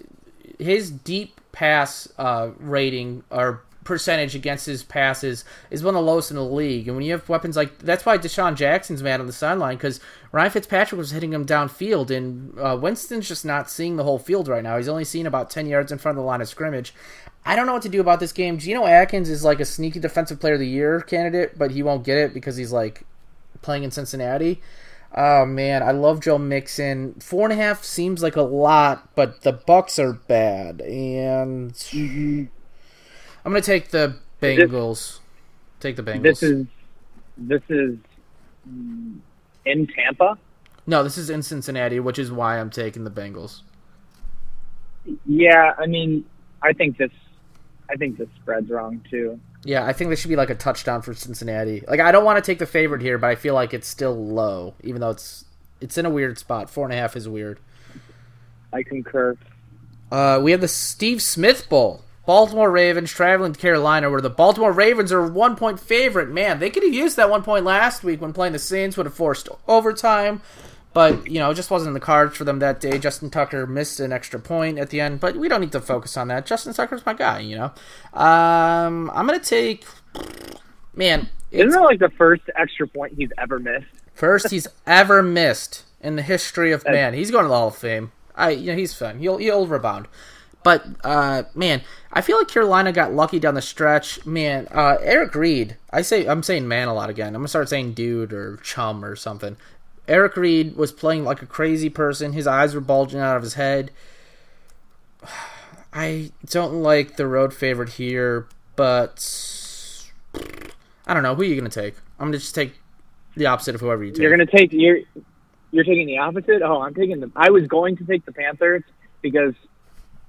his deep pass uh, rating or percentage against his passes is one of the lowest in the league. And when you have weapons like that's why DeSean Jackson's mad on the sideline because Ryan Fitzpatrick was hitting him downfield, and uh, Winston's just not seeing the whole field right now. He's only seeing about ten yards in front of the line of scrimmage. I don't know what to do about this game. Geno Atkins is like a sneaky defensive player of the year candidate, but he won't get it because he's like playing in Cincinnati. Oh man, I love Joe Mixon. Four and a half seems like a lot, but the Bucks are bad, and I'm gonna take the Bengals. Take the Bengals. This is this is in Tampa. no, this is in Cincinnati, which is why I'm taking the Bengals. Yeah, I mean, I think this. I think this spread's wrong too. Yeah, I think this should be like a touchdown for Cincinnati. Like I don't want to take the favorite here, but I feel like it's still low, even though it's it's in a weird spot. Four and a half is weird. I concur. Uh, we have the Steve Smith Bowl. Baltimore Ravens traveling to Carolina, where the Baltimore Ravens are one point favorite. Man, they could have used that one point last week when playing the Saints, would have forced overtime. But, you know, it just wasn't in the cards for them that day. Justin Tucker missed an extra point at the end, but we don't need to focus on that. Justin Tucker's my guy, you know? Um, I'm going to take. Man, Isn't that like the first extra point he's ever missed? first he's ever missed in the history of man. He's going to the Hall of Fame. I, you know, he's fun. He'll he'll rebound. But uh, man, I feel like Carolina got lucky down the stretch. Man, uh, Eric Reid. I say I'm saying man a lot again. I'm gonna start saying dude or chum or something. Eric Reid was playing like a crazy person. His eyes were bulging out of his head. I don't like the road favorite here, but I don't know. Who are you gonna take? I'm gonna just take the opposite of whoever you take. You're gonna take you're you're taking the opposite. Oh, I'm taking the. I was going to take the Panthers because,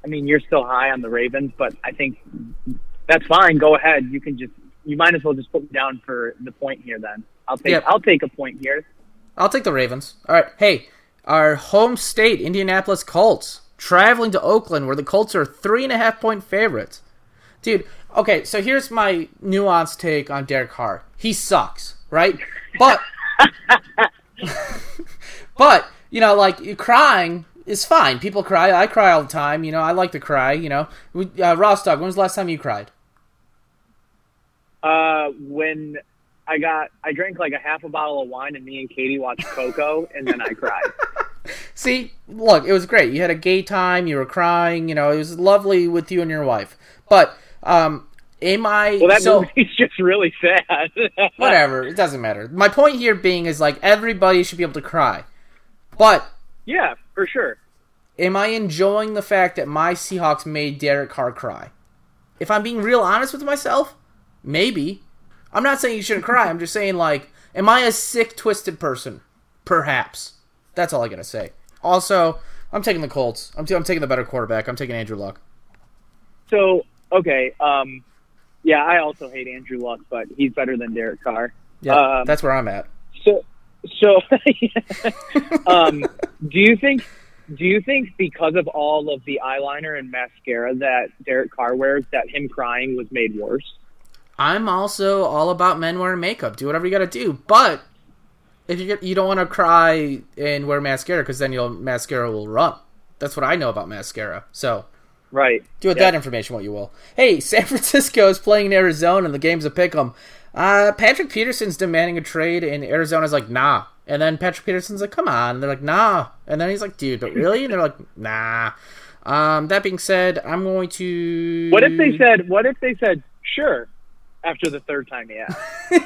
I mean, you're still high on the Ravens, but I think that's fine. Go ahead. You can just you might as well just put me down for the point here. Then I'll take Yep. I'll take a point here. I'll take the Ravens. All right. Hey, our home state, Indianapolis Colts, traveling to Oakland, where the Colts are three and a half point favorites. Dude, okay, so here's my nuanced take on Derek Carr. He sucks, right? But, but you know, like crying is fine. People cry. I cry all the time. You know, I like to cry. You know, we, uh, Ross Dog. When was the last time you cried? Uh, when I got I drank like a half a bottle of wine and me and Katie watched Coco and then I cried. See, look, it was great. You had a gay time. You were crying. You know, it was lovely with you and your wife. But, um, am I? Well, that so, movie's just really sad. whatever. It doesn't matter. My point here being is like everybody should be able to cry. But yeah, for sure. am I enjoying the fact that my Seahawks made Derek Carr cry? If I'm being real honest with myself, maybe. I'm not saying you shouldn't cry. I'm just saying like, am I a sick, twisted person? Perhaps. That's all I gotta say. Also, I'm taking the Colts. I'm, t- I'm taking the better quarterback. I'm taking Andrew Luck. So okay, um, yeah, I also hate Andrew Luck, but he's better than Derek Carr. Yeah, Um, that's where I'm at. So, so, um, do you think? Do you think because of all of the eyeliner and mascara that Derek Carr wears, that him crying was made worse? I'm also all about men wearing makeup. Do whatever you got to do, but if you get, you don't want to cry and wear mascara because then your mascara will run. That's what I know about mascara. So Right. do with Yeah. that information what you will. Hey, San Francisco is playing in Arizona, and the game's a pick 'em. Uh, Patrick Peterson's demanding a trade, and Arizona's like, nah. And then Patrick Peterson's like, come on. And they're like, nah. And then he's like, dude, but really? And they're like, nah. Um, that being said, I'm going to. What if they said? What if they said sure after the third time? Yeah.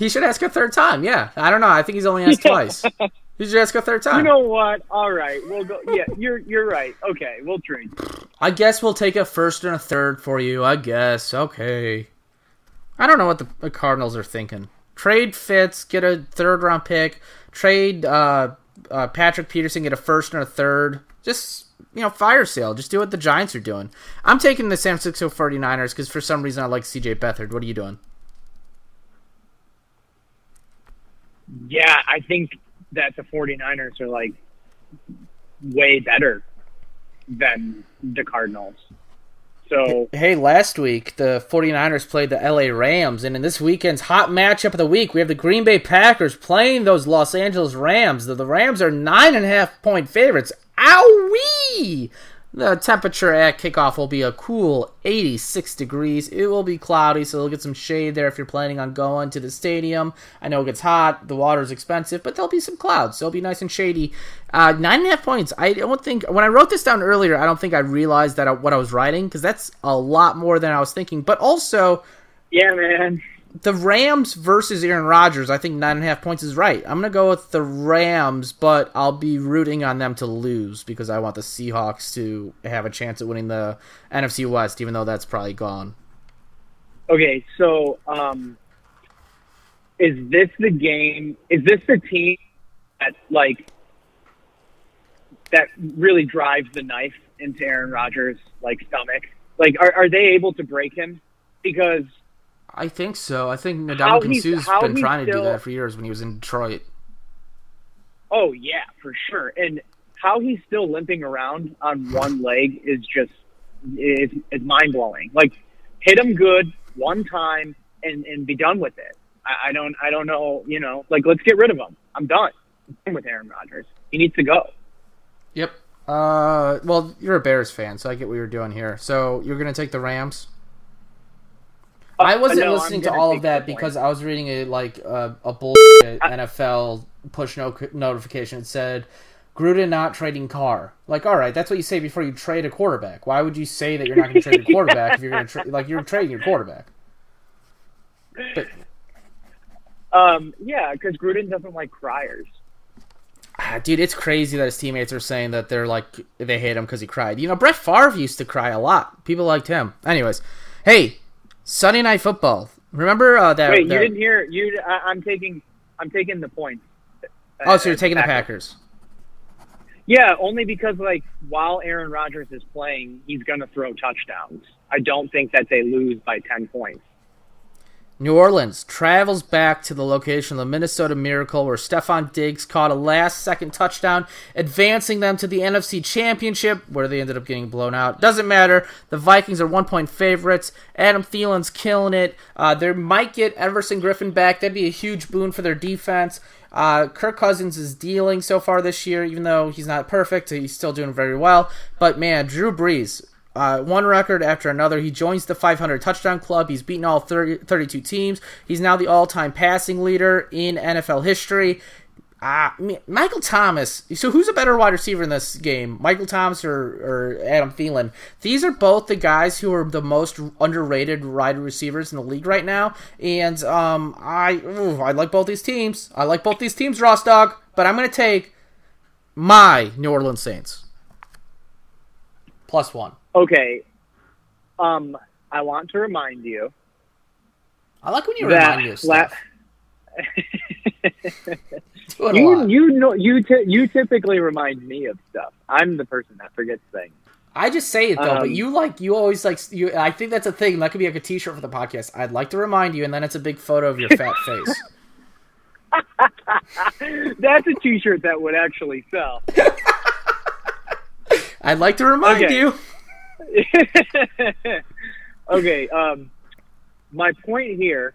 He should ask a third time. Yeah, I don't know. I think he's only asked twice. He should ask a third time. You know what? All right, we'll go. Yeah, you're you're right. Okay, we'll trade. I guess we'll take a first and a third for you. I guess. Okay. I don't know what the, Cardinals are thinking. Trade Fitz, get a third round pick. Trade uh, uh, Patrick Peterson, get a first and a third. Just you know, fire sale. Just do what the Giants are doing. I'm taking the San Francisco 49ers because for some reason I like CJ Beathard. What are you doing? Yeah, I think that the 49ers are like way better than the Cardinals. So Hey, last week the 49ers played the LA Rams, and in this weekend's hot matchup of the week, we have the Green Bay Packers playing those Los Angeles Rams. The, the Rams are nine and a half point favorites. Owie! The temperature at kickoff will be a cool 86 degrees. It will be cloudy, so they'll get some shade there if you're planning on going to the stadium. I know it gets hot, the water's expensive, but there'll be some clouds, so it'll be nice and shady. Uh, nine and a half points. I don't think when I wrote this down earlier, I don't think I realized that I, what I was writing because that's a lot more than I was thinking. But also, yeah, man. The Rams versus Aaron Rodgers, I think nine and a half points is right. I'm gonna go with the Rams, but I'll be rooting on them to lose because I want the Seahawks to have a chance at winning the NFC West, even though that's probably gone. Okay, so um, is this the game? Is this the team that like that really drives the knife into Aaron Rodgers' like stomach? Like, are are they able to break him? Because I think so. I think Nadal how been trying to do that for years when he was in Detroit. oh yeah, for sure. And how he's still limping around on one leg is just is is mind blowing. Like, hit him good one time and and be done with it. I, I don't I don't know. You know, like let's get rid of him. I'm done. I'm done with Aaron Rodgers. He needs to go. Yep. Uh, well, you're a Bears fan, so I get what you're doing here. So you're gonna take the Rams. I wasn't no, listening to all of that because I was reading a like uh, a bullshit NFL push no- notification. It said Gruden not trading Carr. Like, all right, that's what you say before you trade a quarterback. Why would you say that you're not going to trade your quarterback if you're going to tra- like you're trading your quarterback? But Um, yeah, because Gruden doesn't like criers. ah, dude, it's crazy that his teammates are saying that they're like they hate him because he cried. You know, Brett Favre used to cry a lot. People liked him. Anyways, hey, Sunday Night Football. Remember uh, that? Wait, you didn't hear? You? I, I'm taking. I'm taking the points. Oh, so you're Uh, taking the Packers. Yeah, only because like while Aaron Rodgers is playing, he's going to throw touchdowns. I don't think that they lose by 10 points. New Orleans travels back to the location of the Minnesota Miracle where Stefon Diggs caught a last second touchdown, advancing them to the NFC Championship, where they ended up getting blown out. Doesn't matter. The Vikings are one point favorites. Adam Thielen's killing it. Uh, they might get Everson Griffen back. That'd be a huge boon for their defense. Uh, Kirk Cousins is dealing so far this year, even though he's not perfect. He's still doing very well. But man, Drew Brees, uh, one record after another. He joins the 500 touchdown club. He's beaten all 30, 32 teams. He's now the all time passing leader in NFL history. Uh, Michael Thomas. So, who's a better wide receiver in this game, Michael Thomas or, or Adam Thielen? These are both the guys who are the most underrated wide receivers in the league right now. And um, I, ooh, I like both these teams. I like both these teams, Ross Dog. But I'm going to take my New Orleans Saints plus one. Okay. Um, I want to remind you. I like when you remind me of stuff. La- you you know you t- you typically remind me of stuff. I'm the person that forgets things. I just say it though, um, but you like you always like you. I think that's a thing. That could be like a T-shirt for the podcast. I'd like to remind you, and then it's a big photo of your fat face. that's a T-shirt that would actually sell. I'd like to remind okay. you. okay. Um, my point here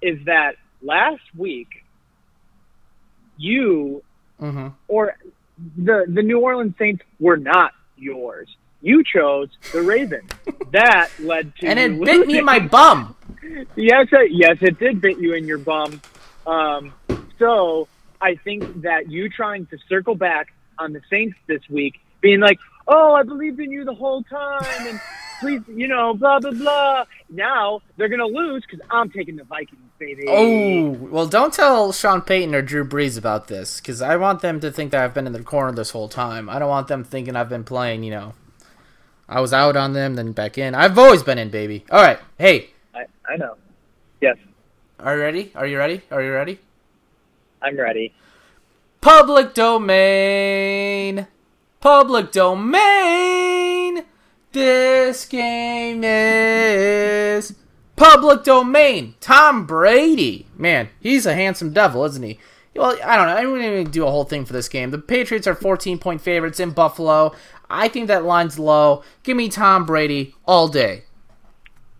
is that last week you mm-hmm. or the the New Orleans Saints were not yours. You chose the Ravens. that led to and it bit me in my bum. yes, it, yes, it did bit you in your bum. Um, so I think that you trying to circle back on the Saints this week, being like, "Oh, I believed in you the whole time," and please, you know, blah blah blah. Now they're gonna lose because I'm taking the Vikings, baby. Oh, well, don't tell Sean Payton or Drew Brees about this because I want them to think that I've been in the corner this whole time. I don't want them thinking I've been playing. You know, I was out on them, then back in. I've always been in, baby. All right, hey. I I know. Yes. Are you ready? Are you ready? Are you ready? I'm ready. Public domain. Public domain. This game is public domain. Tom Brady. Man, he's a handsome devil, isn't he? Well, I don't know. I wouldn't even do a whole thing for this game. The Patriots are 14 point favorites in Buffalo. I think that line's low. Give me Tom Brady all day.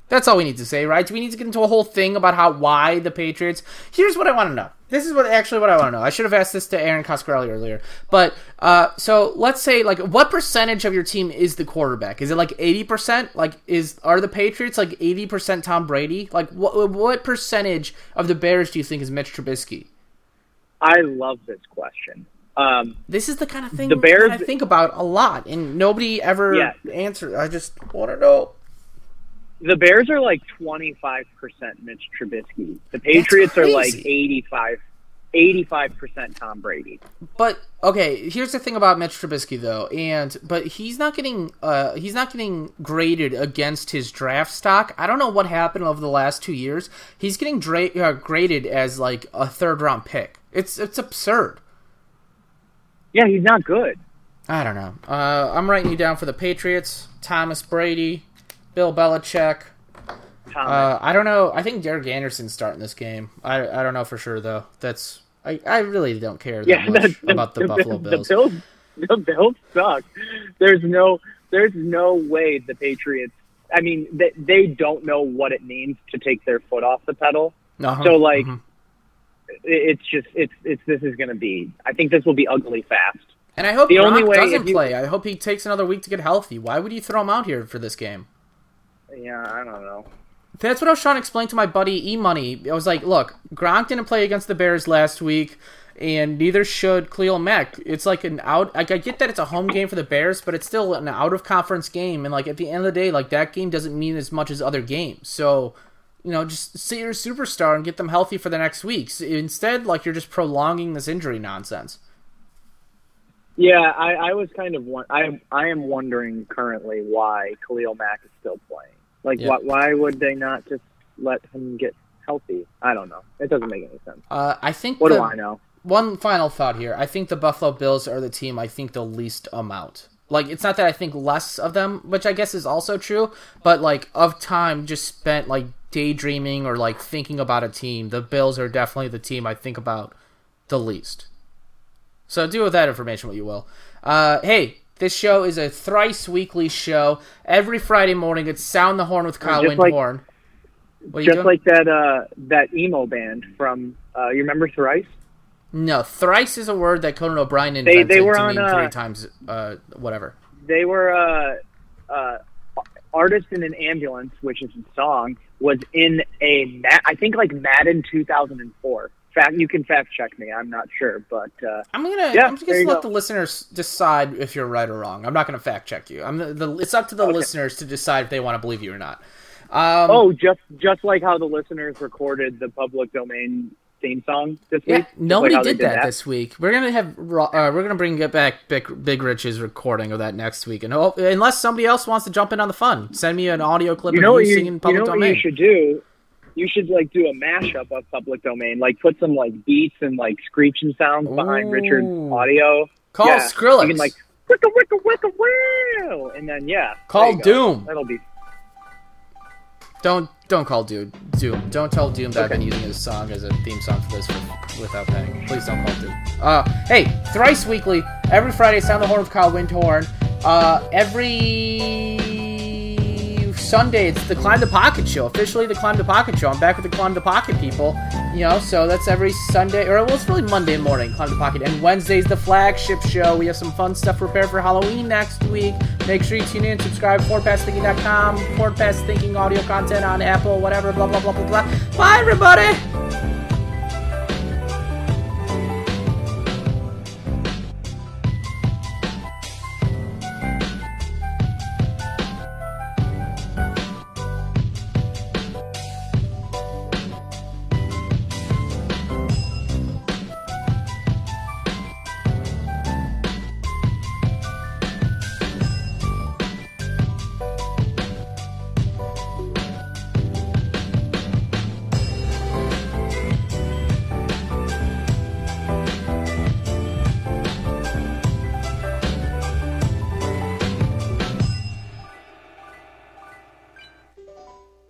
That's all we need to say, right? Do we need to get into a whole thing about how why the Patriots? Here's what I want to know. This is what actually what I want to know. I should have asked this to Erin Coscarelli earlier. But uh, so let's say like what percentage of your team is the quarterback? Is it like eighty percent? Like is are the Patriots like eighty percent Tom Brady? Like what what percentage of the Bears do you think is Mitch Trubisky? I love this question. Um, this is the kind of thing the Bears, I think about a lot, and nobody ever yeah. answers. I just want to know the Bears are like 25% Mitch Trubisky. The Patriots are like 85 85% Tom Brady. But okay, here's the thing about Mitch Trubisky though, and but he's not getting uh he's not getting graded against his draft stock. I don't know what happened over the last 2 years. He's getting dra- uh, graded as like a third round pick. It's it's absurd. Yeah, he's not good. I don't know. Uh, I'm writing you down for the Patriots. Thomas Brady, Bill Belichick. Uh, I don't know. I think Derek Anderson's starting this game. I I don't know for sure though. That's I, I really don't care that yeah, much the, about the, the, Buffalo Bills. The Bills the Bills suck. There's no there's no way the Patriots. I mean, they they don't know what it means to take their foot off the pedal. Uh-huh. So like, mm-hmm. it's just it's it's this is going to be. I think this will be ugly fast. And I hope the Gronk only way doesn't you, play. I hope he takes another week to get healthy. Why would you throw him out here for this game? Yeah, I don't know. That's what I was trying to explain to my buddy E Money. I was like, look, Gronk didn't play against the Bears last week, and neither should Khalil Mack. It's like an out. Like I get that it's a home game for the Bears, but it's still an out of conference game, and like at the end of the day, like that game doesn't mean as much as other games. So, you know, just see your superstar and get them healthy for the next weeks. Instead, like you're just prolonging this injury nonsense. Yeah, I, I was kind of I I am wondering currently why Khalil Mack is still playing. Like, why, why would they not just let him get healthy? I don't know. It doesn't make any sense. Uh, I think. What the, do I know? one final thought here. I think the Buffalo Bills are the team I think the least amount. Like it's not that I think less of them, which I guess is also true, but like of time just spent like daydreaming or like thinking about a team, the Bills are definitely the team I think about the least. So do with that information what you will. Uh, hey, this show is a thrice weekly show. Every Friday morning, it's Sound the Horn with Kyle just like- Windhorn. What Just doing? like that uh, that emo band from uh, you remember Thrice? no, thrice is a word that Conan O'Brien invented they were to on, mean uh, three times, uh, whatever. They were uh, uh, artist in an ambulance, which is a song, was in a I think like Madden 2004. Fact, you can fact check me. I'm not sure, but uh, I'm gonna. Yeah, I'm just gonna let go. the listeners decide if you're right or wrong. I'm not gonna fact check you. I'm the, the, It's up to the listeners to decide if they want to believe you or not. Um, oh, just just like how the listeners recorded the public domain theme song this yeah. week. Nobody like they did that, this week. We're gonna have. Uh, we're gonna bring it back. Big, Big Rich's recording of that next week, and oh, unless somebody else wants to jump in on the fun, send me an audio clip You of know you what you, singing you public know what you should do? You should like do a mashup of public domain, like put some like beats and like screeching sounds behind Richard's audio. Call yeah. Skrillex. You can like wicka wicka wicka wow, and then yeah. Call you go. Doom. That'll be Don't don't call Doom. Doom. Don't tell Doom that I've been using his song as a theme song for this for, without paying. Please don't call Doom. Uh, hey, thrice weekly, every Friday, sound the horn with Kyle Windhorn. Uh, every Sunday, it's the Climb the Pocket show. Officially, the Climb the Pocket show. I'm back with the Climb the Pocket people. You know, so that's every Sunday, or well, it's really Monday morning, Climb the Pocket. And Wednesday's the flagship show. We have some fun stuff prepared for Halloween next week. Make sure you tune in, subscribe, forwardpassthinking.com, forward pass thinking audio content on Apple, whatever, blah, blah, blah, blah, blah. Bye, everybody!